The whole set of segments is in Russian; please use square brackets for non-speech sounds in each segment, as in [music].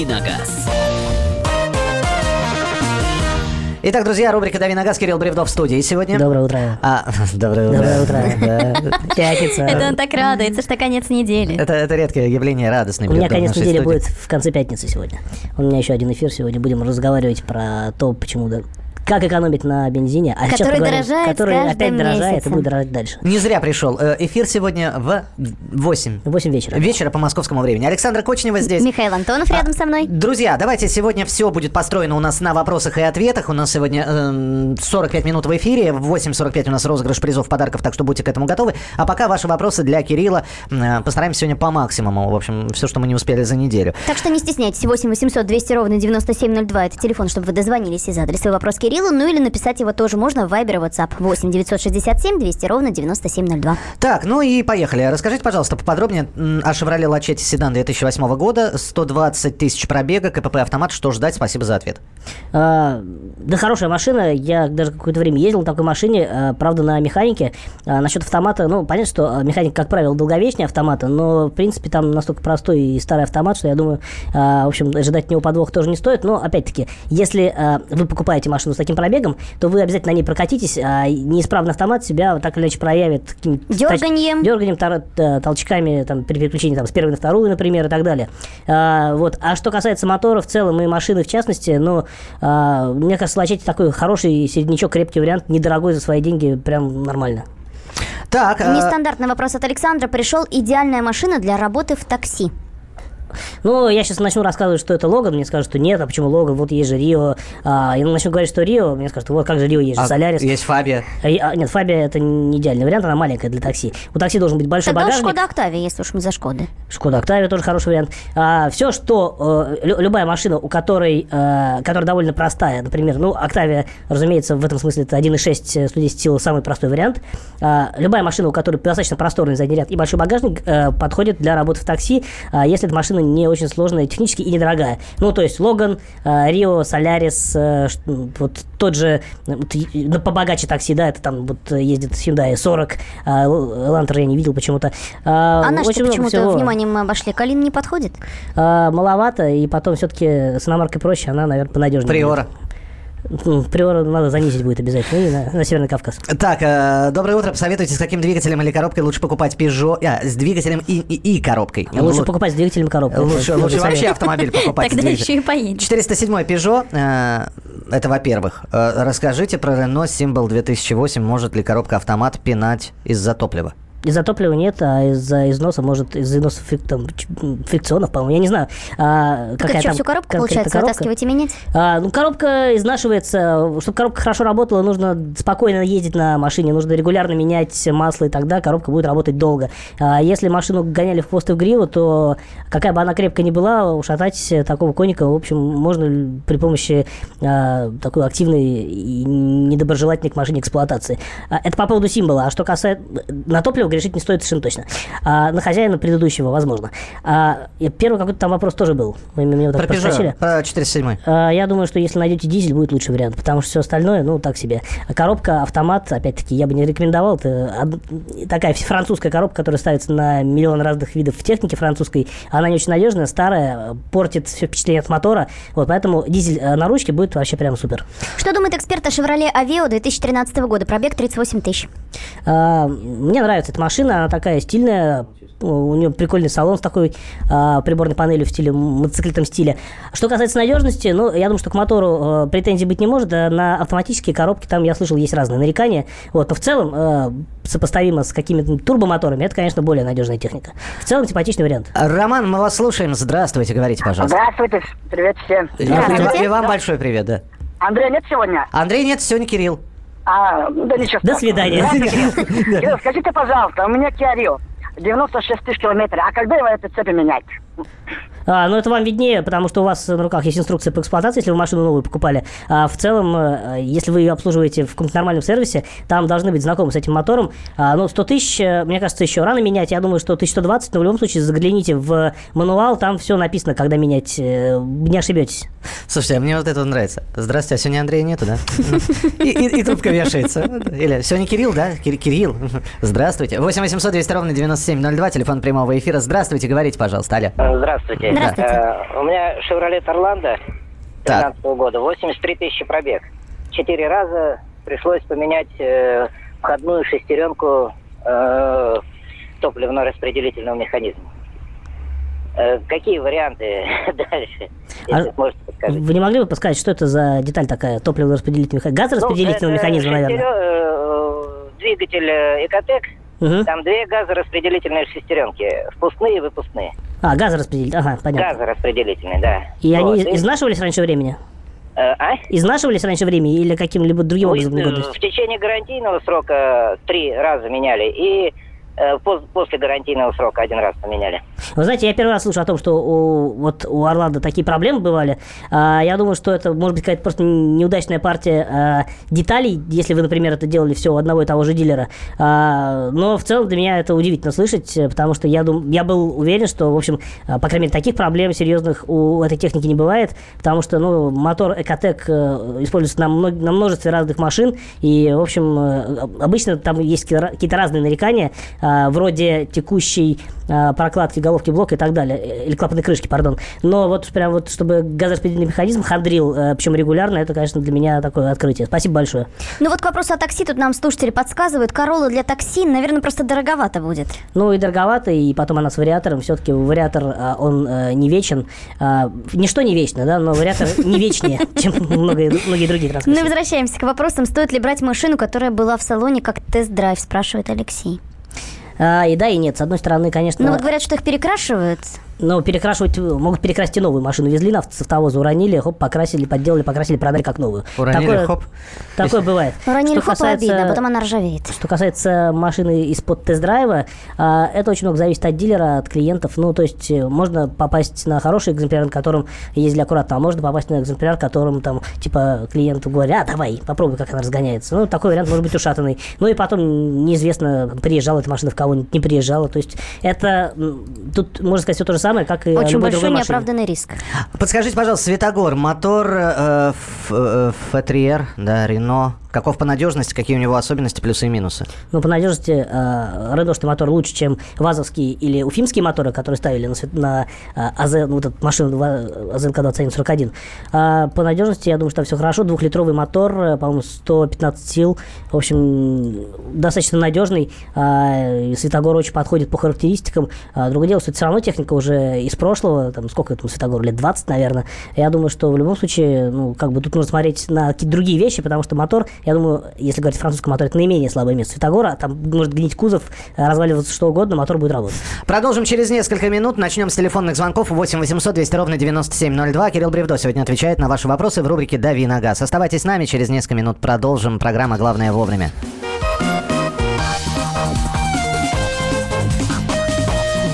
«Дави на газ». Итак, друзья, рубрика «Дави на газ», Кирилл Бревдов в студии сегодня. Доброе утро. А, [laughs] доброе утро. Доброе утро. [laughs] Пятница. Это он так радуется, что конец недели. Это, это редкое явление радостное. У меня конец недели будет в конце пятницы сегодня. У меня еще один эфир сегодня. Будем разговаривать про то, почему да- как экономить на бензине. А сейчас Который поговорим, дорожает который опять дорожает месяцем. и будет дорожать дальше. Не зря пришел. Э, Эфир сегодня в 8 В 8 вечера. вечера по московскому времени. Александра Кочнева здесь. Михаил Антонов рядом со мной. Друзья, давайте сегодня все будет построено у нас на вопросах и ответах. У нас сегодня эм, 45 минут в эфире. В 8.45 у нас розыгрыш призов, подарков, так что будьте к этому готовы. А пока ваши вопросы для Кирилла. Э, Постараемся сегодня по максимуму. В общем, все, что мы не успели за неделю. Так что не стесняйтесь, 8 800 200 ровно 9702, это телефон, чтобы вы дозвонились и задали свой вопрос Кириллу, ну или написать его тоже можно в Viber и WhatsApp 8 967 200 ровно 9702. Так, ну и поехали. Расскажите, пожалуйста, поподробнее о Chevrolet Lachetti седан 2008 года, 120 тысяч пробега, КПП автомат. Что ждать? Спасибо за ответ. А, да, хорошая машина. Я даже какое-то время ездил на такой машине, а, правда, на механике. А, насчет автомата, ну, понятно, что а, механик, как правило, долговечнее автомата, но, в принципе, там настолько простой и старый автомат, что я думаю, а, в общем, ожидать от него подвох тоже не стоит. Но, опять-таки, если а, вы покупаете машину с таким пробегом, то вы обязательно на ней прокатитесь, а неисправный автомат себя так или иначе проявит каким-то Дерганьем. дерганием, тор- т- толчками там, при переключении там, с первой на вторую, например, и так далее. А, вот. а что касается мотора в целом и машины в частности, ну, а, мне кажется, Лачетти такой хороший середнячок, крепкий вариант, недорогой за свои деньги, прям нормально. Так, э, Нестандартный вопрос от Александра. Пришел идеальная машина для работы в такси. Ну, я сейчас начну рассказывать, что это Логан, мне скажут, что нет, а почему Логан, вот есть же Рио. А, я начну говорить, что Рио, мне скажут, вот как же Рио, есть же а, Солярис. есть Фабия. А, а, нет, Фабия это не идеальный вариант, она маленькая для такси. У такси должен быть большой Тогда багажник. Шкода Октавия, если уж мы за Шкоды. Шкода Октавия тоже хороший вариант. А, все, что э, лю- любая машина, у которой, э, которая довольно простая, например, ну, Октавия, разумеется, в этом смысле это 1.6 110 сил самый простой вариант. А, любая машина, у которой достаточно просторный задний ряд и большой багажник, э, подходит для работы в такси, а, если эта машина не очень сложная технически и недорогая. Ну, то есть Логан, э, Рио, Солярис, э, вот тот же, э, вот, ну, побогаче такси, да, это там вот ездит Hyundai 40, а, Л- Элантер я не видел почему-то. А, А наш много почему-то всего. вниманием мы обошли. Калин не подходит? А, маловато, и потом все-таки с иномаркой проще, она, наверное, понадежнее. Приора. будет. Ну, Приора надо занизить будет обязательно, и на, на Северный Кавказ. Так, э, доброе утро. Посоветуйте, с каким двигателем или коробкой лучше покупать Peugeot? А, с двигателем и, и, и коробкой. Лучше Лу- покупать с двигателем. Лучше, Это лучше совет. вообще автомобиль покупать. Тогда еще и поедешь. 407 Peugeot, э, это во-первых. Э, расскажите про Renault Symbol 2008. Может ли коробка автомат пинать из-за топлива? Из-за топлива нет, а из-за износа, может, из-за износа фрик- там, фрикционов, по-моему, я не знаю. А, Так какая это что, там всю коробку, получается, коробка. вытаскивать и менять? А, ну, коробка изнашивается. Чтобы коробка хорошо работала, нужно спокойно ездить на машине, нужно регулярно менять масло, и тогда коробка будет работать долго. А если машину гоняли в хвост и в гриву, то какая бы она крепкая ни была, ушатать такого коника, в общем, можно при помощи а, такой активной и недоброжелательной к машине эксплуатации. А, это по поводу символа. А что касается... На топливо грешить не стоит совершенно точно. А на хозяина предыдущего, возможно. А, первый какой-то там вопрос тоже был. Вы меня вот так Про. Peugeot, про 407. А, Я думаю, что если найдете дизель, будет лучший вариант, потому что все остальное, ну, так себе. А коробка, автомат, опять-таки, я бы не рекомендовал. Это такая французская коробка, которая ставится на миллион разных видов техники французской. Она не очень надежная, старая, портит все впечатление от мотора. Вот, поэтому дизель э, на ручке будет вообще прям супер. Что думает эксперт о Chevrolet Aveo 2013 года? Пробег 38 тысяч. А, Мне нравится эта машина, она такая стильная, у нее прикольный салон с такой а, приборной панелью в стиле мотоциклетном стиле. Что касается надежности, ну, я думаю, что к мотору э, претензий быть не может. А на автоматические коробки там, я слышал, есть разные нарекания. Вот, но в целом, э, сопоставимо с какими-то турбомоторами, это, конечно, более надежная техника. В целом, симпатичный вариант. Роман, мы вас слушаем. Здравствуйте, говорите, пожалуйста. Здравствуйте, привет всем. И- Здравствуйте. И вам большой привет, да. Андрея нет сегодня? Андрей, нет, сегодня Кирилл. А, да ничего До свидания. [laughs] Скажите, пожалуйста, у меня Rio, 96 тысяч километров, а когда его эти цепи менять? А, ну, это вам виднее, потому что у вас на руках есть инструкция по эксплуатации, если вы машину новую покупали. А в целом, э, если вы ее обслуживаете в каком-то нормальном сервисе, там должны быть знакомы с этим мотором. А, ну, 100 тысяч, э, мне кажется, еще рано менять. Я думаю, что 1120, но в любом случае загляните в мануал, там все написано, когда менять. э, Не ошибетесь. Слушайте, а мне вот это нравится. Здравствуйте, а сегодня Андрея нету, да? [laughs] И, трубка вешается. Или сегодня Кирилл, да? Кир- Кирилл. [laughs] Здравствуйте. 8 800 200 ровно 9702, телефон прямого эфира. Здравствуйте, говорите, пожалуйста, Аля. Здравствуйте. Здравствуйте. Э, у меня Chevrolet Так. 2013 года, 83 тысячи пробег. Четыре раза пришлось поменять э, входную шестеренку э, топливно-распределительного механизма. Э, какие варианты [laughs] дальше, если А сможете подскажите? Вы не могли бы подсказать, что это за деталь такая, топливно-распределительный механизм? Газораспределительного Ну, механизма, наверное. э, Двигатель э, Экотек, Мгм. там две газораспределительные шестеренки, впускные и выпускные. А, газораспределитель, ага, понятно. Газораспределительные, да. И они Вот, и- изнашивались раньше времени? э, а? Изнашивались раньше времени или каким-либо другим Ну, образом э, в течение гарантийного срока три раза меняли и после гарантийного срока один раз поменяли. Вы знаете, я первый раз слышу о том, что у, вот у Орландо такие проблемы бывали. А, я думаю, что это может быть какая-то просто неудачная партия а, деталей, если вы, например, это делали все у одного и того же дилера. А, но в целом для меня это удивительно слышать, э, потому что я, дум, я был уверен, что, в общем, по крайней мере, таких проблем серьезных у этой техники не бывает, потому что ну, мотор Экотек э, используется на, мног- на множестве разных машин, и, в общем, э, обычно там есть какие-то разные нарекания, а, вроде текущей а, прокладки головки блока и так далее, э, или клапанной крышки, пардон. Но вот прям вот, чтобы газораспределительный механизм хандрил, э, причем регулярно, это, конечно, для меня такое открытие. Спасибо большое. Ну вот к вопросу о такси, тут нам слушатели подсказывают, Королла для такси, наверное, просто дороговато будет. Ну и дороговато, и потом она с вариатором. Все-таки вариатор, он э, не вечен. Ничто не вечно, да, но вариатор [laughs] не вечнее, чем многие, другие Ну транспорты. возвращаемся к вопросам, стоит ли брать машину, которая была в салоне как тест-драйв, спрашивает Алексей. А, И да, и нет. С одной стороны, конечно... Ну вот говорят, что их перекрашивают. Ну, перекрашивать, э, могут перекрасить и новую машину. Везли на с автовоза, уронили, хоп, покрасили, подделали, покрасили, продали как новую. Уронили, такое, хоп. Такое бывает. Уронили Что хоп, и обидно, а потом она ржавеет. Что касается машины из-под тест-драйва, а, это очень много зависит от дилера, от клиентов. Ну, то есть э, можно попасть на хороший экземпляр, на котором ездили аккуратно, а можно попасть на экземпляр, которым там, типа, клиенту говорят, а, давай, попробуй, как она разгоняется. Ну, такой вариант может быть ушатанный. Ну, и потом неизвестно, приезжала эта машина в кого-нибудь, не приезжала. То есть это, тут, можно сказать, все то же самое, как и Очень любой большой неоправданный риск. Подскажите, пожалуйста, Светогор, мотор э, Ф- э, Ф3Р, да, Рено, каков по надежности, какие у него особенности, плюсы и минусы? Ну, по надежности э, реношный мотор лучше, чем вазовские или уфимские моторы, которые ставили на, на э, АЗ, ну, вот эту машину ва- АЗНК 2141. А по надежности, я думаю, что там все хорошо. Двухлитровый мотор, э, по-моему, 115 сил. В общем, достаточно надежный. А, и Светогор очень подходит по характеристикам. А, другое дело, что это все равно техника уже из прошлого. Там, сколько этому Светогору? Лет 20, наверное. Я думаю, что в любом случае, ну, как бы тут нужно смотреть на какие-то другие вещи, потому что мотор, я думаю, если говорить о французском моторе, это наименее слабое место Светогора. Там может гнить кузов, э, разваливаться что угодно, мотор будет работать. Продолжим через несколько минут. Начнем с телефонных звонков 8 800 200 ровно 9702. Кирилл Бревдо сегодня отвечает на ваши вопросы в рубрике «Дави на газ». Оставайтесь с нами, через несколько минут продолжим. Программа «Главное вовремя».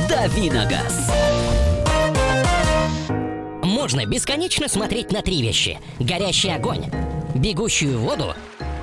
«Дави на газ». Можно бесконечно смотреть на три вещи. Горящий огонь, бегущую воду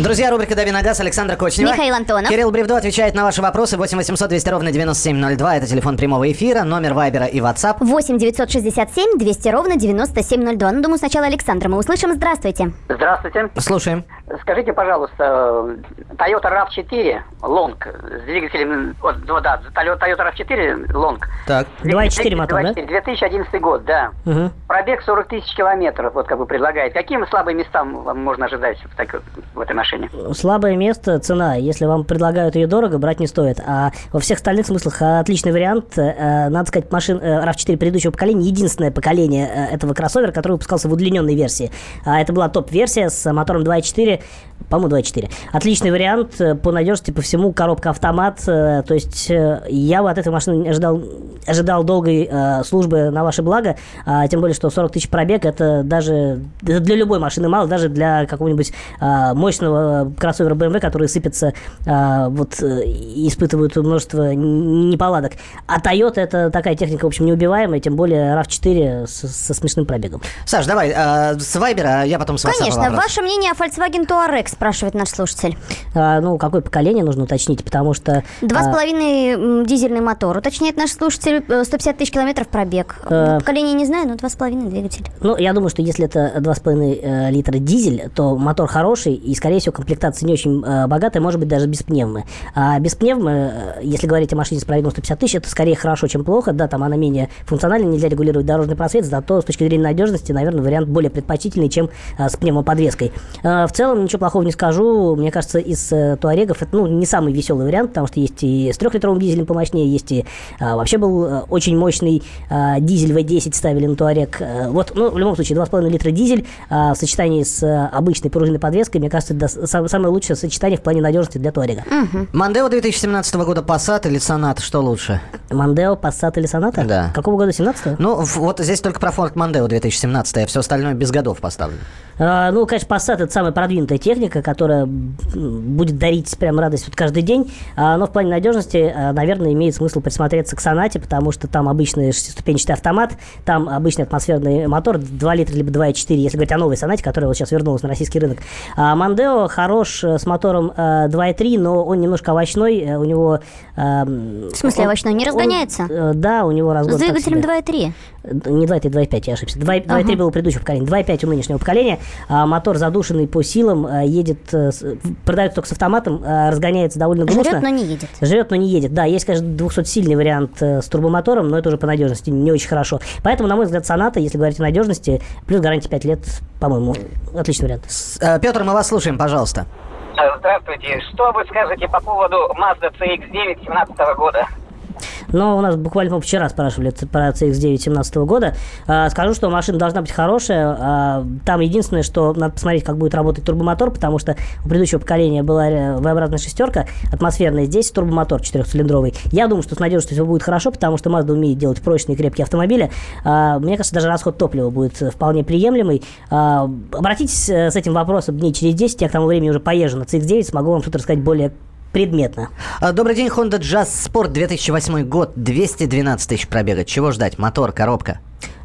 Друзья, рубрика «Дави на газ», Александр Кочнева. Михаил Антонов. Кирилл Бревдо отвечает на ваши вопросы. 8 800 200 ровно 9702. Это телефон прямого эфира, номер Вайбера и WhatsApp. 8 967 200 ровно 9702. Ну, думаю, сначала Александра мы услышим. Здравствуйте. Здравствуйте. Слушаем. Скажите, пожалуйста, Toyota RAV4 Long с двигателем... Вот, ну да, Toyota RAV4 Long. Так. 2.4 мотор, да? 2011 год, да. Мгм. Пробег 40 тысяч километров, вот как бы предлагает. Какие слабые места вам можно ожидать в, такой- в этой машине? Слабое место – цена. Если вам предлагают ее дорого, брать не стоит. А во всех остальных смыслах отличный вариант. Э, Надо сказать, машин э, RAV4 предыдущего поколения – единственное поколение э, этого кроссовера, который выпускался в удлиненной версии. А Это была топ-версия с мотором 2.4, по-моему, 2.4. Отличный вариант э, по надежности, по всему, коробка автомат. э, То есть э, я бы от этой машины ожидал, ожидал долгой э, службы на ваше благо. А, Тем более, что 40 тысяч пробег – это даже это для любой машины мало, даже для какого-нибудь э, мощного кроссоверы BMW, которые сыпятся, э, вот, э, и испытывают множество неполадок. А Toyota это такая техника, в общем, неубиваемая, тем более RAV4 с- со смешным пробегом. Саш, давай, э, с Вайбера, а я потом с WhatsApp Конечно. Ваше мнение о Volkswagen Touareg, спрашивает наш слушатель. А, ну, какое поколение нужно уточнить, потому что... Два с а, половиной дизельный мотор, уточняет наш слушатель, э, 150 тысяч километров пробег. Э. Поколение не знаю, но два с половиной двигатель. Ну, я думаю, что если это 2,5 э, литра дизель, то мотор хороший, и, скорее всего, комплектация не очень э, богатая, может быть, даже без пневмы. А без пневмы, э, если говорить о машине с пробегом 150 тысяч, это скорее хорошо, чем плохо. Да, там она менее функциональна, нельзя регулировать дорожный просвет, зато с точки зрения надежности, наверное, вариант более предпочтительный, чем э, с пневмоподвеской. Э, в целом, ничего плохого не скажу. Мне кажется, из э, туарегов это ну, не самый веселый вариант, потому что есть и с трехлитровым дизелем помощнее, есть и а, вообще был э, очень мощный а, дизель V10 ставили на туарег. Э, вот, ну, в любом случае, 2,5 литра дизель а, в сочетании с э, обычной пружинной подвеской, мне кажется, это са- самое лучшее сочетание в плане надежности для туарега. Мандео 2017 года Passat или Sonata, что лучше? Мандео, Passat или Соната? Да. Какого года? 17 Ну, в- вот здесь только про Ford Mondeo 2017, а все остальное без годов поставлено. А, ну, конечно, Passat это самая продвинутая техника, которая м, будет дарить прям радость вот каждый день. А, но в плане надежности, а, наверное, имеет смысл присмотреться к Сонате, потому что там обычный шестиступенчатый автомат, там обычный атмосферный мотор 2 литра либо 2,4, если говорить о новой Сонате, которая вот сейчас вернулась на российский рынок. А Мандео хорош э, с мотором э, 2,3, но он немножко овощной, э, у него... В смысле овощной? Не разгоняется? да, у него разгон С двигателем себе. 2,3. Э, Не 2,3, 2,5, я ошибся. 2,3 Ага. было у предыдущего поколения, 2,5 у нынешнего поколения. А, мотор задушенный по силам, а, едет, э, продается только с автоматом, а, разгоняется довольно грустно. Жрет, но не едет. Живет, но не едет. Да, есть, конечно, 200-сильный вариант э, с турбомотором, но это уже по надежности не очень хорошо. Поэтому, на мой взгляд, Соната, если говорить о надежности, плюс гарантия 5 лет, по-моему, отличный вариант. Э, Петр, мы вас слушаем, пожалуйста. Э, Здравствуйте. Что вы скажете по поводу Mazda CX-9 17 года? Но у нас буквально вчера спрашивали про CX-9 17 года. А, скажу, что машина должна быть хорошая. А, там единственное, что надо посмотреть, как будет работать турбомотор, потому что у предыдущего поколения была э, V-образная шестерка атмосферная. Здесь турбомотор четырехцилиндровый. Я думаю, что с надежностью все будет хорошо, потому что Mazda умеет делать прочные крепкие автомобили. А, мне кажется, даже расход топлива будет э, вполне приемлемый. Обратитесь э, с этим вопросом дней через 10. Я к тому времени уже поезжу на CX-9, смогу вам что-то рассказать более предметно. А, Добрый день, Honda Jazz Sport 2008 год, 212 тысяч пробега. Чего ждать? Мотор, коробка?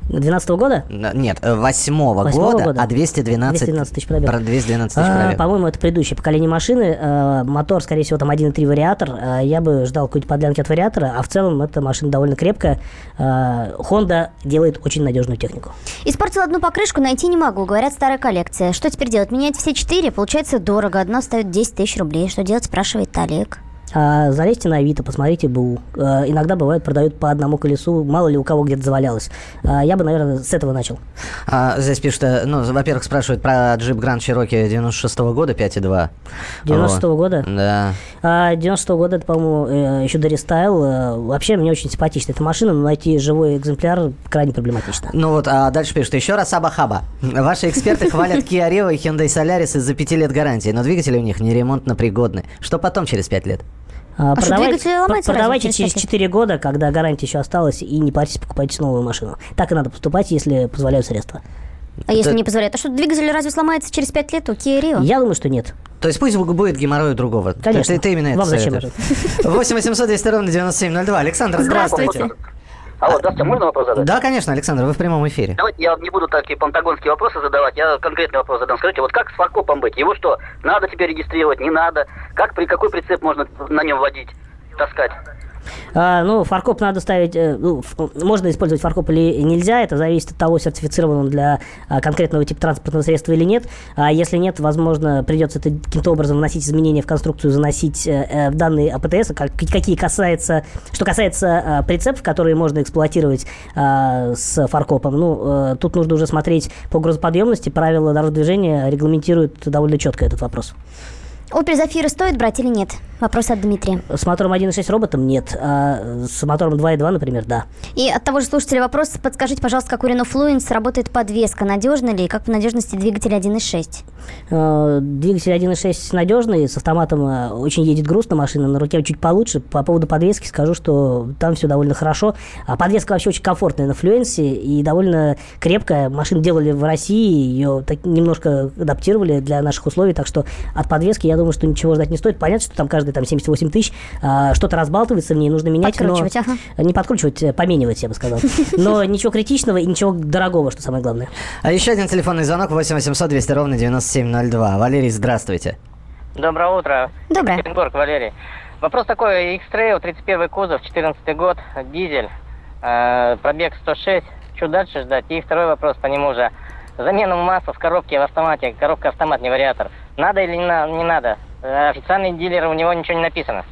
2012 года? Нет, э, восьмого Восьмого года, года? а 212, 212 тысяч пробег. Про 212 тысяч А, пробег. По-моему, это предыдущее поколение машины. А, Мотор, скорее всего, там 1.3 вариатор. А, Я бы ждал какой-то подлянки от вариатора, а в целом эта машина довольно крепкая. А, Honda делает очень надежную технику. Испортил одну покрышку, найти не могу. Говорят, старая коллекция. Что теперь делать? Менять все четыре? Получается дорого. Одна стоит 10 тысяч рублей. Что делать, спрашивает Олег. А, Залезьте на Авито, посмотрите БУ. А, Иногда бывает продают по одному колесу, мало ли у кого где-то завалялось. А, Я бы, наверное, с этого начал. А, здесь пишут, э, ну, во-первых, спрашивают про джип Grand Cherokee 96 года, 5.2. 96 года? Да. А 96 года, это, по-моему, э, еще до рестайл. Э, Вообще, мне очень симпатична эта машина, но найти живой экземпляр крайне проблематично. Ну вот, а дальше пишут, еще раз Аба-Хаба. Ваши эксперты хвалят Kia Rio и Hyundai Solaris из-за 5 лет гарантии, но двигатели у них не ремонтно пригодны. Что потом через 5 лет? А, что, двигатель ломается продавайте разве через через пять лет? 4 года, когда гарантия еще осталась, и не парьтесь, покупайте новую машину. Так и надо поступать, если позволяют средства. А если не позволяет? А что, двигатель разве сломается через 5 лет у Kia Rio? Я думаю, что нет. То есть пусть будет геморрой у другого. Конечно. Ты, ты именно это Вам зачем советуешь. 8 800 200 ровно 9702. Александр, здравствуйте. Алло, здравствуйте, можно вопрос задать? Да, конечно, Александр, вы в прямом эфире. Давайте я не буду такие пантагонские вопросы задавать, я конкретный вопрос задам. Скажите, вот как с фаркопом быть? Его что, надо теперь регистрировать, не надо? Как, при какой прицеп можно на нем водить, таскать? А, ну, фаркоп надо ставить, э, ну, можно использовать фаркоп или нельзя, это зависит от того, сертифицирован он для а, конкретного типа транспортного средства или нет. А если нет, возможно, придется это каким-то образом вносить изменения в конструкцию, заносить э, э, в данные АПТС, как- какие касается, что касается а, прицепов, которые можно эксплуатировать а, с фаркопом. Ну, э, тут нужно уже смотреть по грузоподъемности, правила дорожного движения регламентируют довольно четко этот вопрос. Opel Zafira стоит брать или нет? Вопрос от Дмитрия. С мотором 1.6 роботом нет, а с мотором 2.2, например, да. И от того же слушателя вопрос. Подскажите, пожалуйста, как у Renault Fluence работает подвеска? Надежно ли? И как по надежности двигателя 1.6? Э, Двигатель 1.6 надежный, с автоматом э, очень едет грустно машина, на руке чуть получше. По поводу подвески скажу, что там все довольно хорошо. А подвеска вообще очень комфортная на Флюенсе и довольно крепкая. Машину делали в России, ее так немножко адаптировали для наших условий, так что от подвески я думаю, что ничего ждать не стоит. Понятно, что там каждый там 78 тысяч, а, что-то разбалтывается в ней, нужно менять. Подкручивать, но... ага. Не подкручивать, э, поменивать, я бы сказал. [laughs] Но ничего критичного и ничего дорогого, что самое главное. А еще один телефонный звонок 8 800 200 ровно 9702. Валерий, здравствуйте. Доброе утро. Доброе. Екатеринбург, Валерий. Вопрос такой. X-Trail, 31 кузов, 14 год, дизель, э, пробег 106. Что дальше ждать? И второй вопрос по нему же. Замена масла в коробке в автомате. Коробка автомат, не вариатор. Надо или не, на- не надо? Э, Официальный дилер, у него ничего не написано.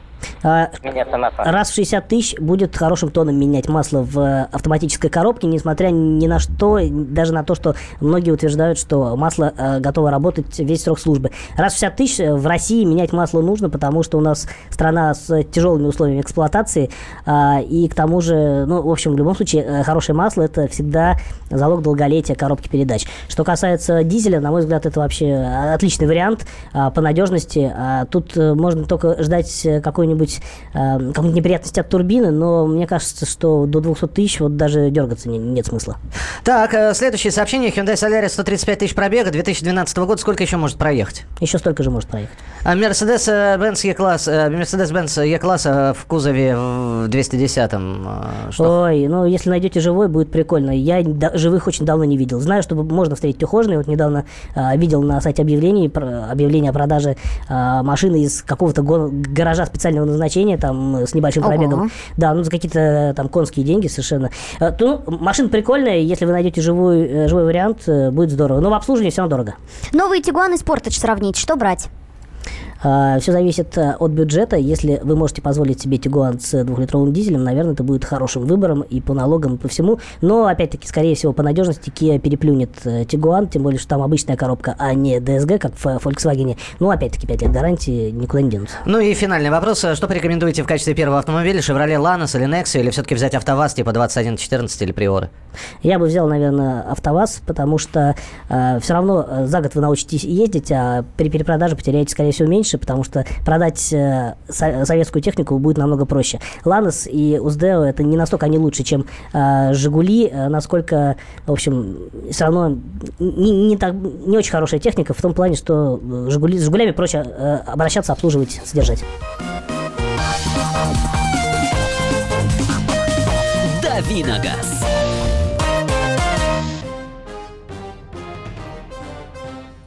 А, масло. Раз в 60 тысяч будет хорошим тоном менять масло в э, автоматической коробке, несмотря ни на что, даже на то, что многие утверждают, что масло э, готово работать весь срок службы. Раз в 60 тысяч э, в России менять масло нужно, потому что у нас страна с тяжелыми условиями эксплуатации, а, и к тому же, ну, в общем, в любом случае, хорошее масло это всегда залог долголетия коробки передач. Что касается дизеля, на мой взгляд, это вообще отличный вариант а, по надежности. Тут можно только ждать э, какой-нибудь э, какой-нибудь неприятности от турбины, но мне кажется, что до 200 тысяч вот даже дергаться не- нет смысла. Так, э, следующее сообщение. Hyundai Solaris 135 тысяч пробега 2012 года. Сколько еще может проехать? Еще столько же может проехать. А Mercedes-Benz E-класс, э, Mercedes-Benz E-класса в кузове в 210-м. э, Что? Ой, ну если найдете живой, будет прикольно. Я живых очень давно не видел. Знаю, что можно встретить ухоженные. Вот недавно а, видел на сайте объявлений про- объявление о продаже а, машины из какого-то го- гаража специального назначения, там с небольшим Ого. пробегом. Да, ну за какие-то там конские деньги совершенно. То, ну, машина прикольная, если вы найдете живой, э, живой вариант, э, будет здорово. Но в обслуживании все равно дорого. Новый Тигуан и Спортедж сравнить. Что брать? Все зависит э, от бюджета. Если вы можете позволить себе Тигуан с двухлитровым дизелем, наверное, это будет хорошим выбором и по налогам, и по всему. Но, опять-таки, скорее всего, по надежности Kia переплюнет э, Тигуан, тем более, что там обычная коробка, а не DSG, как в э, Volkswagen. Ну, опять-таки, 5 лет гарантии никуда не денутся. Ну и финальный вопрос. Что порекомендуете в качестве первого автомобиля? Chevrolet Lanos или Nexia? Или все-таки взять АвтоВАЗ типа 2114 или Приоры? Я бы взял, наверное, АвтоВАЗ, потому что все равно э, за год вы научитесь ездить, а при перепродаже потеряете, скорее всего, меньше, потому что продать э, со- советскую технику будет намного проще. Ланос и Уздео это не настолько они лучше, чем э, Жигули, э, насколько, в общем, все равно не, не, так, не очень хорошая техника в том плане, что Жигули, с Жигулями проще обращаться, обслуживать, содержать. «Дави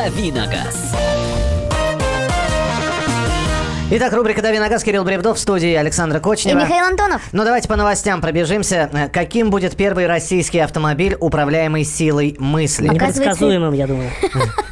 «Дави на газ». Итак, рубрика «Дави на газ», Кирилл Бревдов в студии Александра И Кочнева. Михаил Антонов. Ну, давайте по новостям пробежимся. Каким будет первый российский автомобиль, управляемый силой мысли? Оказывается- Непредсказуемым, я думаю.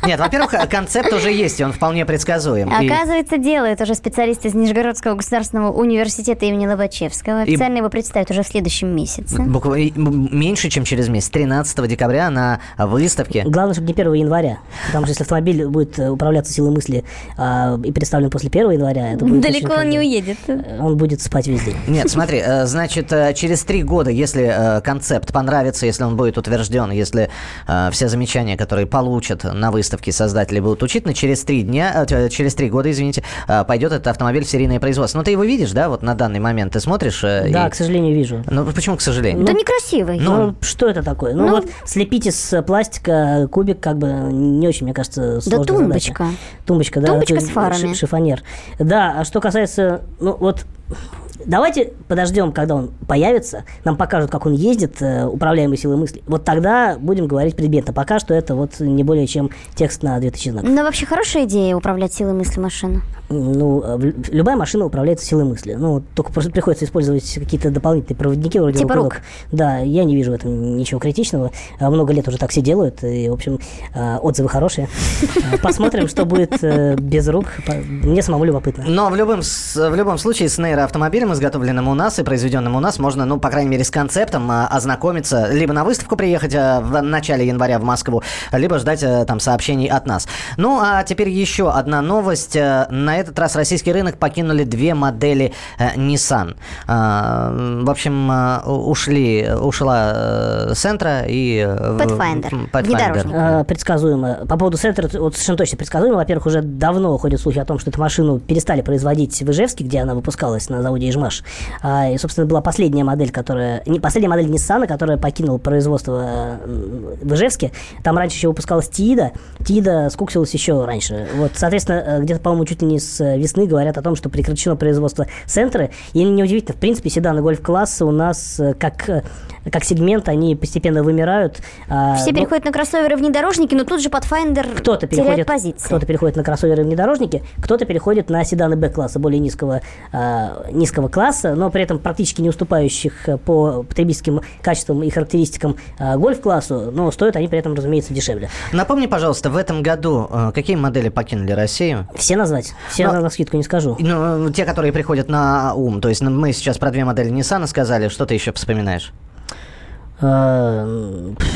Нет, во-первых, концепт уже есть, и он вполне предсказуем. И- Оказывается, делают уже специалисты из Нижегородского государственного университета имени Лобачевского. И- Официально его представят уже в следующем месяце. буква- и, м, меньше, чем через месяц, 13 декабря на выставке. Главное, чтобы не 1 января. Потому что если автомобиль будет э, управляться силой мысли а, и представлен после 1 января, это будет Далеко он не уедет. э, Он будет спать весь день. Нет, смотри, э, значит, э, через три года, если концепт понравится, если он будет утвержден, если все замечания, которые получат на выставке создатели будут учитаны, через три дня, через три года, извините, пойдет этот автомобиль в серийное производство. Ну, ты его видишь, да, вот на данный момент ты смотришь? Да, и- к сожалению, вижу. Ну, почему, к сожалению? Да некрасивый. Ну, что это такое? Ну, Ну- вот слепить из пластика кубик, как бы не очень, мне кажется, сложная тумбочка. задача. Тумбочка, да. Тумбочка это с фарами. ши- Шифонер. Да, а что касается, ну, вот давайте подождем, когда он появится, нам покажут, как он ездит, э, управляемой силой мысли. Вот тогда будем говорить предметно. Пока что это вот не более чем текст на 2000 знаков. Ну, вообще хорошая идея управлять силой мысли машину. Ну, э, любая машина управляется силой мысли. Ну, только просто приходится использовать какие-то дополнительные проводники вроде Типа рук. рук. Да, я не вижу в этом ничего критичного. А Много лет уже так все делают, и, в общем, а, отзывы хорошие. [laughs] Посмотрим, что будет э, без рук. Мне самому любопытно. Но в любом, в любом случае с нейроавтомобилем, изготовленным у нас и произведенным у нас, можно, ну, по крайней мере, с концептом а, ознакомиться, либо на выставку приехать а, в начале января в Москву, либо ждать а, там сообщений от нас. Ну, а теперь еще одна новость. А, На этот раз российский рынок покинули две модели э, Nissan. В общем, ушли, ушла э, Сентра и... э, в- Pathfinder. Pathfinder. Предсказуемо. По поводу Сентра, вот совершенно точно предсказуемо. Во-первых, уже давно ходят слухи о том, что эту машину перестали производить в Ижевске, где она выпускалась на заводе Ижмаш. А, и, собственно, была последняя модель, которая... Не, последняя модель Nissan, которая покинула производство э, в Ижевске. Там раньше еще выпускалась Тиида. Тиида скуксилась еще раньше. Вот, соответственно, э, где-то, по-моему, чуть ли не с э, весны говорят о том, что прекращено производство Сентры. И неудивительно, в принципе, седаны гольф-класса у нас как, как сегмент, они постепенно вымирают. А, Все ну, переходят на кроссоверы внедорожники, но тут же Pathfinder кто-то переходит, позиции. кто-то переходит на кроссоверы и внедорожники, кто-то переходит на седаны Б-класса, более низкого, а, низкого класса, но при этом практически не уступающих э, по потребительским качествам и характеристикам а, гольф-классу, но стоят они при этом, разумеется, дешевле. Напомни, пожалуйста, в этом году э, какие модели покинули Россию? Все назвать? Все Но- на, на скидку не скажу. Ну, те, которые приходят на ум. То есть ну, мы сейчас про две модели Nissan сказали. Что ты еще вспоминаешь? А,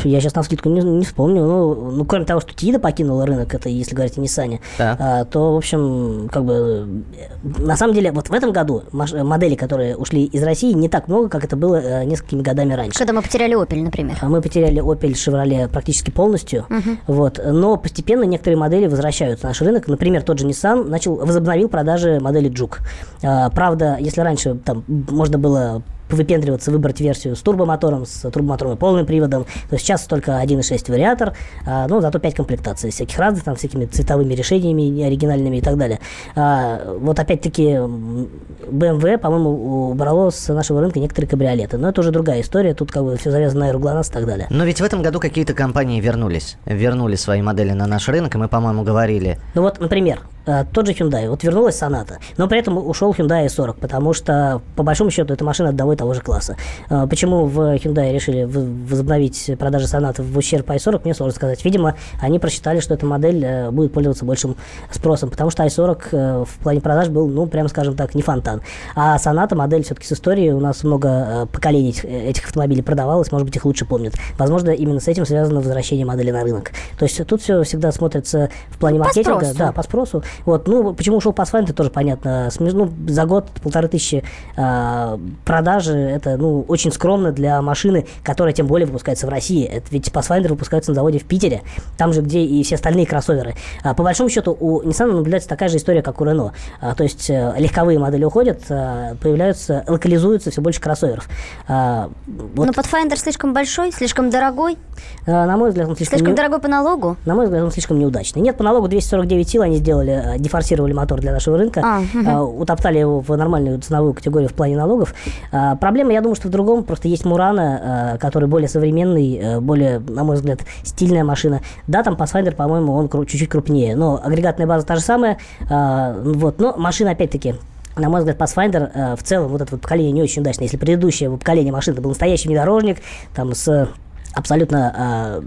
Я сейчас на скидку не, не вспомню. Ну, ну, кроме того, что Тида покинула рынок, это если говорить о Ниссане, Так. а, то, в общем, как бы, э, на самом деле, вот в этом году маш- модели, которые ушли из России, не так много, как это было э, несколькими годами раньше. Когда мы потеряли Opel, например. А Мы потеряли Opel Chevrolet практически полностью, вот, но постепенно некоторые модели возвращаются на наш рынок. Например, тот же Nissan начал, возобновил продажи модели Juke. А, правда, если раньше там можно было выпендриваться, выбрать версию с турбомотором, с турбомотором и полным приводом, то сейчас только 1.6 вариатор, а, но зато 5 комплектаций всяких разных, там, всякими цветовыми решениями оригинальными и так далее. А, вот опять-таки BMW, по-моему, убрало с нашего рынка некоторые кабриолеты, но это уже другая история, тут как бы все завязано на аэроглонасс и так далее. Но ведь в этом году какие-то компании вернулись. Вернули свои модели на наш рынок, и мы, по-моему, говорили. Ну вот, например, тот же Hyundai, вот вернулась Соната, но при этом ушел Hyundai i40, потому что, по большому счету, эта машина одного и того же класса. Э, Почему в Hyundai решили возобновить продажи Sonata в ущерб i40, мне сложно сказать. Видимо, они просчитали, что эта модель э, будет пользоваться большим спросом, потому что i40 э, в плане продаж был, ну, прямо скажем так, не фонтан. А Sonata модель все-таки с историей, у нас много э, поколений этих- этих автомобилей продавалось, может быть, их лучше помнят. Возможно, именно с этим связано возвращение модели на рынок. То есть тут все всегда смотрится в плане По маркетинга. спросу. Да, по спросу. Вот, ну, почему ушел Pathfinder, тоже понятно. Ну, за год полторы тысячи а, продажи, это, ну, очень скромно для машины, которая тем более выпускается в России. Это ведь Pathfinder выпускается на заводе в Питере, там же, где и все остальные кроссоверы. А, по большому счету, у Nissan наблюдается такая же история, как у Renault. А, то есть э, легковые модели уходят, а, появляются, локализуются все больше кроссоверов. А, вот, Но Pathfinder слишком большой, слишком дорогой, а, на мой взгляд, он слишком, слишком не- дорогой по налогу. на мой взгляд, он слишком неудачный. Нет, по налогу 249 сил они сделали, э, дефорсировали мотор для нашего рынка, А, э, утоптали его в нормальную ценовую категорию в плане налогов. А, Проблема, я думаю, что в другом. Просто есть Мурана, э, который более современный, э, более, на мой взгляд, стильная машина. Да, там Pathfinder, по-моему, он чуть-чуть крупнее, но агрегатная база та же самая. Вот, но машина, опять-таки, на мой взгляд, Pathfinder э, в целом, вот это вот поколение не очень удачное. Если предыдущее поколение машин это был настоящий внедорожник, там с абсолютно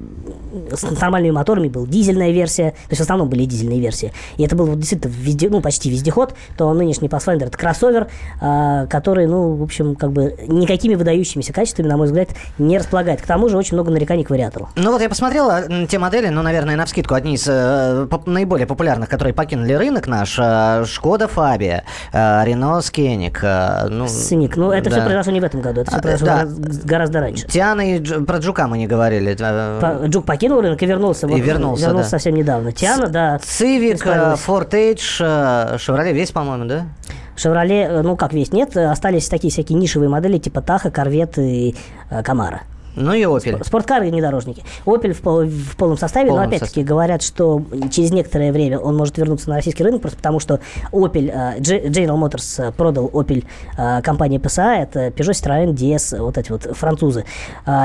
э, с нормальными моторами был дизельная версия, то есть в основном были дизельные версии. И это был вот действительно везде, ну, почти вездеход, то нынешний Pathfinder это кроссовер, э, который, ну, в общем, как бы никакими выдающимися качествами, на мой взгляд, не располагает. К тому же очень много нареканий к вариатору. Ну вот я посмотрел м, те модели, ну, наверное, на вскидку, одни из э, поп- наиболее популярных, которые покинули рынок наш. э, Шкода Фабия, э, Рено Скеник. э, ну, Сыник. Ну, это все да. произошло не в этом году, это все А, произошло да. гораздо, гораздо раньше. Тиана и Дж- про Джука мы не говорили. э, По- Джук покинул рынок и вернулся. И вернулся, да. совсем недавно. Тиана, да. Цивик, э. Ford Edge, э, Chevrolet весь, по-моему, да? Шевроле, ну как весь, нет, остались такие всякие нишевые модели типа Таха, Корвет и э, Камара. Ну и Opel. Спорткары и внедорожники. Opel в, пол- в полном составе, полном но опять-таки говорят, что через некоторое время он может вернуться на российский рынок, просто потому что Opel, э, General Motors э, продал Opel э, компании PSA, это Peugeot, Citroën, DS, вот эти вот французы.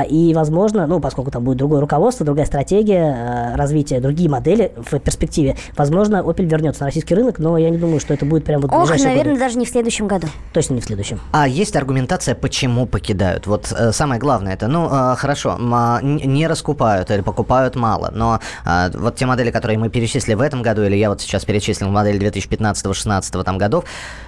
И, возможно, ну, поскольку там будет другое руководство, другая стратегия развития, другие модели в перспективе, возможно, Opel вернется на российский рынок, но я не думаю, что это будет прямо вот в Ох, наверное, годы. даже не в следующем году. Точно не в следующем. А есть аргументация, почему покидают? Вот самое главное это, ну, хорошо, м, а, не раскупают или покупают мало, но э, вот те модели, которые мы перечислили в этом году, или я вот сейчас перечислил модели 2015-16 там годов,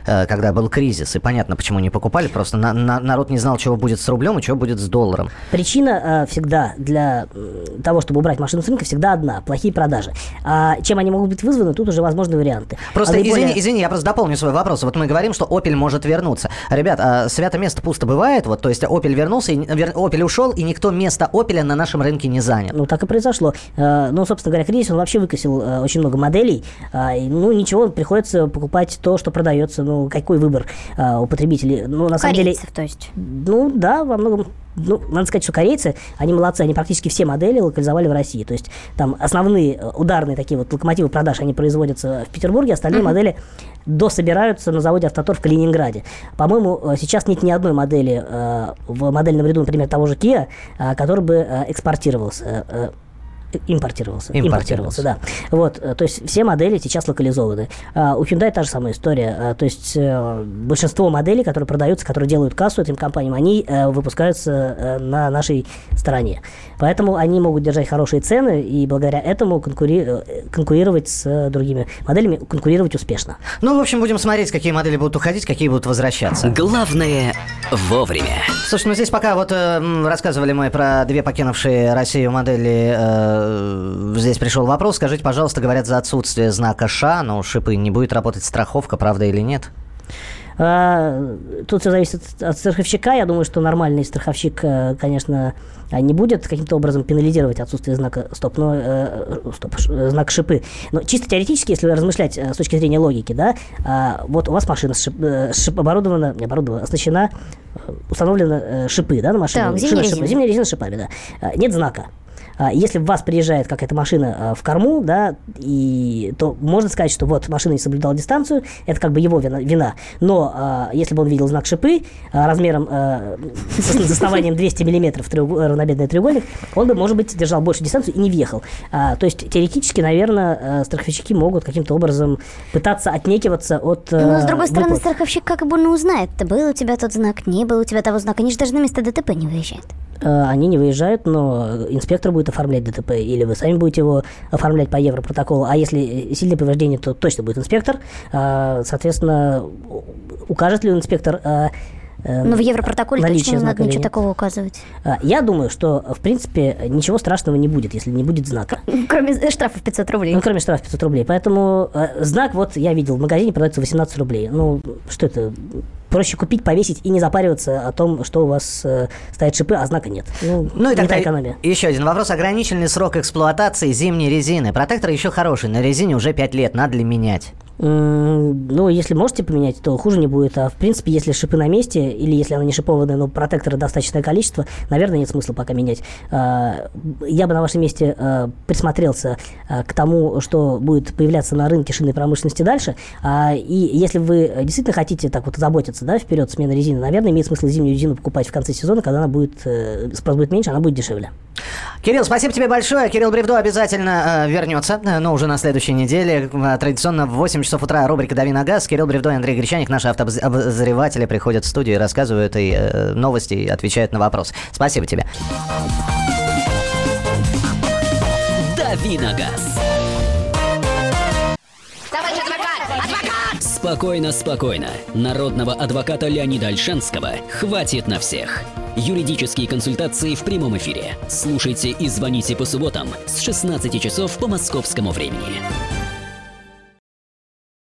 э, когда был кризис, и понятно, почему не покупали, просто на- на- народ не знал, чего будет с рублем и чего будет с долларом. Причина э, всегда для э, того, чтобы убрать машину с рынка, всегда одна – плохие продажи. А чем они могут быть вызваны, тут уже возможны варианты. Просто А наиболее- извини, извини, я просто дополню свой вопрос. Вот мы говорим, что Opel может вернуться. Ребят, а свято место пусто бывает? Вот, то есть Opel вернулся, и, вер- Opel ушел, и никто место Opel на нашем рынке не занял. Ну, так и произошло. Э, Ну, собственно говоря, кризис, он вообще выкосил э, очень много моделей. И, Ну, ничего, приходится покупать то, что продается. Ну, какой выбор э, у потребителей? Ну, на самом деле... Корейцев, то есть. Ну, да, во многом... Ну, надо сказать, что корейцы, они молодцы, они практически все модели локализовали в России. То есть там основные э, ударные такие вот локомотивы продаж, они производятся в Петербурге, остальные модели дособираются на заводе «Автотор» в Калининграде. По-моему, э, сейчас нет ни одной модели э, в модельном ряду, например, того же Kia, э, который бы э, экспортировался. Импортировался. Импортировался. да. Вот, э, то есть все модели сейчас локализованы. А, у Hyundai та же самая история. А, то есть э, большинство моделей, которые продаются, которые делают кассу этим компаниям, они э, выпускаются э, на нашей стороне. Поэтому они могут держать хорошие цены и благодаря этому конкури- конкурировать с другими моделями, конкурировать успешно. Ну, в общем, будем смотреть, какие модели будут уходить, какие будут возвращаться. Главное вовремя. Слушай, ну здесь пока вот э, рассказывали мы про две покинувшие Россию модели, э, здесь пришел вопрос. Скажите, пожалуйста, говорят, за отсутствие знака ША, но у шипы не будет работать страховка, правда или нет? А, Тут все зависит от- страховщика. Я думаю, что нормальный страховщик, э, конечно, а, не будет каким-то образом пенализировать отсутствие знака стоп, но э, стоп, э, знак шипы. Но чисто теоретически, если размышлять с точки зрения логики, да, а, вот у вас машина шип, шип- оборудована, не оборудована, оснащена, установлена э, шипы, да, на машине. Так, Шина зимняя шип- резина. зимняя резина с шипами, да. Нет знака. А, Если в вас приезжает какая-то машина а, в корму, да, и, то можно сказать, что вот машина не соблюдала дистанцию, это как бы его вина. вина. Но а, если бы он видел знак шипы размером с, основанием 200 миллиметров треуг- равнобедный треугольник, он бы, может быть, держал больше дистанцию и не въехал. То есть теоретически, наверное, страховщики могут каким-то образом пытаться отнекиваться от Но, а, с другой стороны, страховщик как бы не узнает, был у тебя тот знак, не был у тебя того знака. Они же даже на место ДТП не выезжают. Э, они не выезжают, но инспектор будет оформлять ДТП, или вы сами будете его оформлять по европротоколу. А если сильное повреждение, то точно будет инспектор. А, Соответственно, укажет ли инспектор э, э, Но Ну, в Европротоколе наличие точно не надо ничего нет? такого указывать. А, Я думаю, что, в принципе, ничего страшного не будет, если не будет знака. [laughs] Кроме штрафов 500 рублей. Ну, кроме штрафа 500 рублей. Поэтому э, знак, вот я видел, в магазине продается 18 рублей. Ну, что это? Проще купить, повесить и не запариваться о том, что у вас э, стоят шипы, а знака нет. Ну, Ну и не тогда та экономия. еще один вопрос. Ограниченный срок эксплуатации зимней резины. Протектор еще хороший, на резине уже 5 лет, надо ли менять? Ну, если можете поменять, то хуже не будет. А в принципе, если шипы на месте, или если она не шипованная, но протектора достаточное количество, наверное, нет смысла пока менять. А, Я бы на вашем месте а, присмотрелся а, к тому, что будет появляться на рынке шинной промышленности дальше. И если вы действительно хотите так вот заботиться, да, вперед смены резины, наверное, имеет смысл зимнюю резину покупать в конце сезона, когда она будет, э, спрос будет меньше, она будет дешевле. Кирилл, спасибо тебе большое. Кирилл Бревдо обязательно э, вернется, э, но уже на следующей неделе. Традиционно в 8 часов утра рубрика «Дави на газ». Кирилл Бревдо и Андрей Гречаник, наши автообозреватели, приходят в студию и рассказывают и э, новости, и отвечают на вопросы. Спасибо тебе. Дави на газ. Спокойно, спокойно. Народного адвоката Леонида Альшанского хватит на всех. Юридические консультации в прямом эфире. Слушайте и звоните по субботам с 16 часов по московскому времени.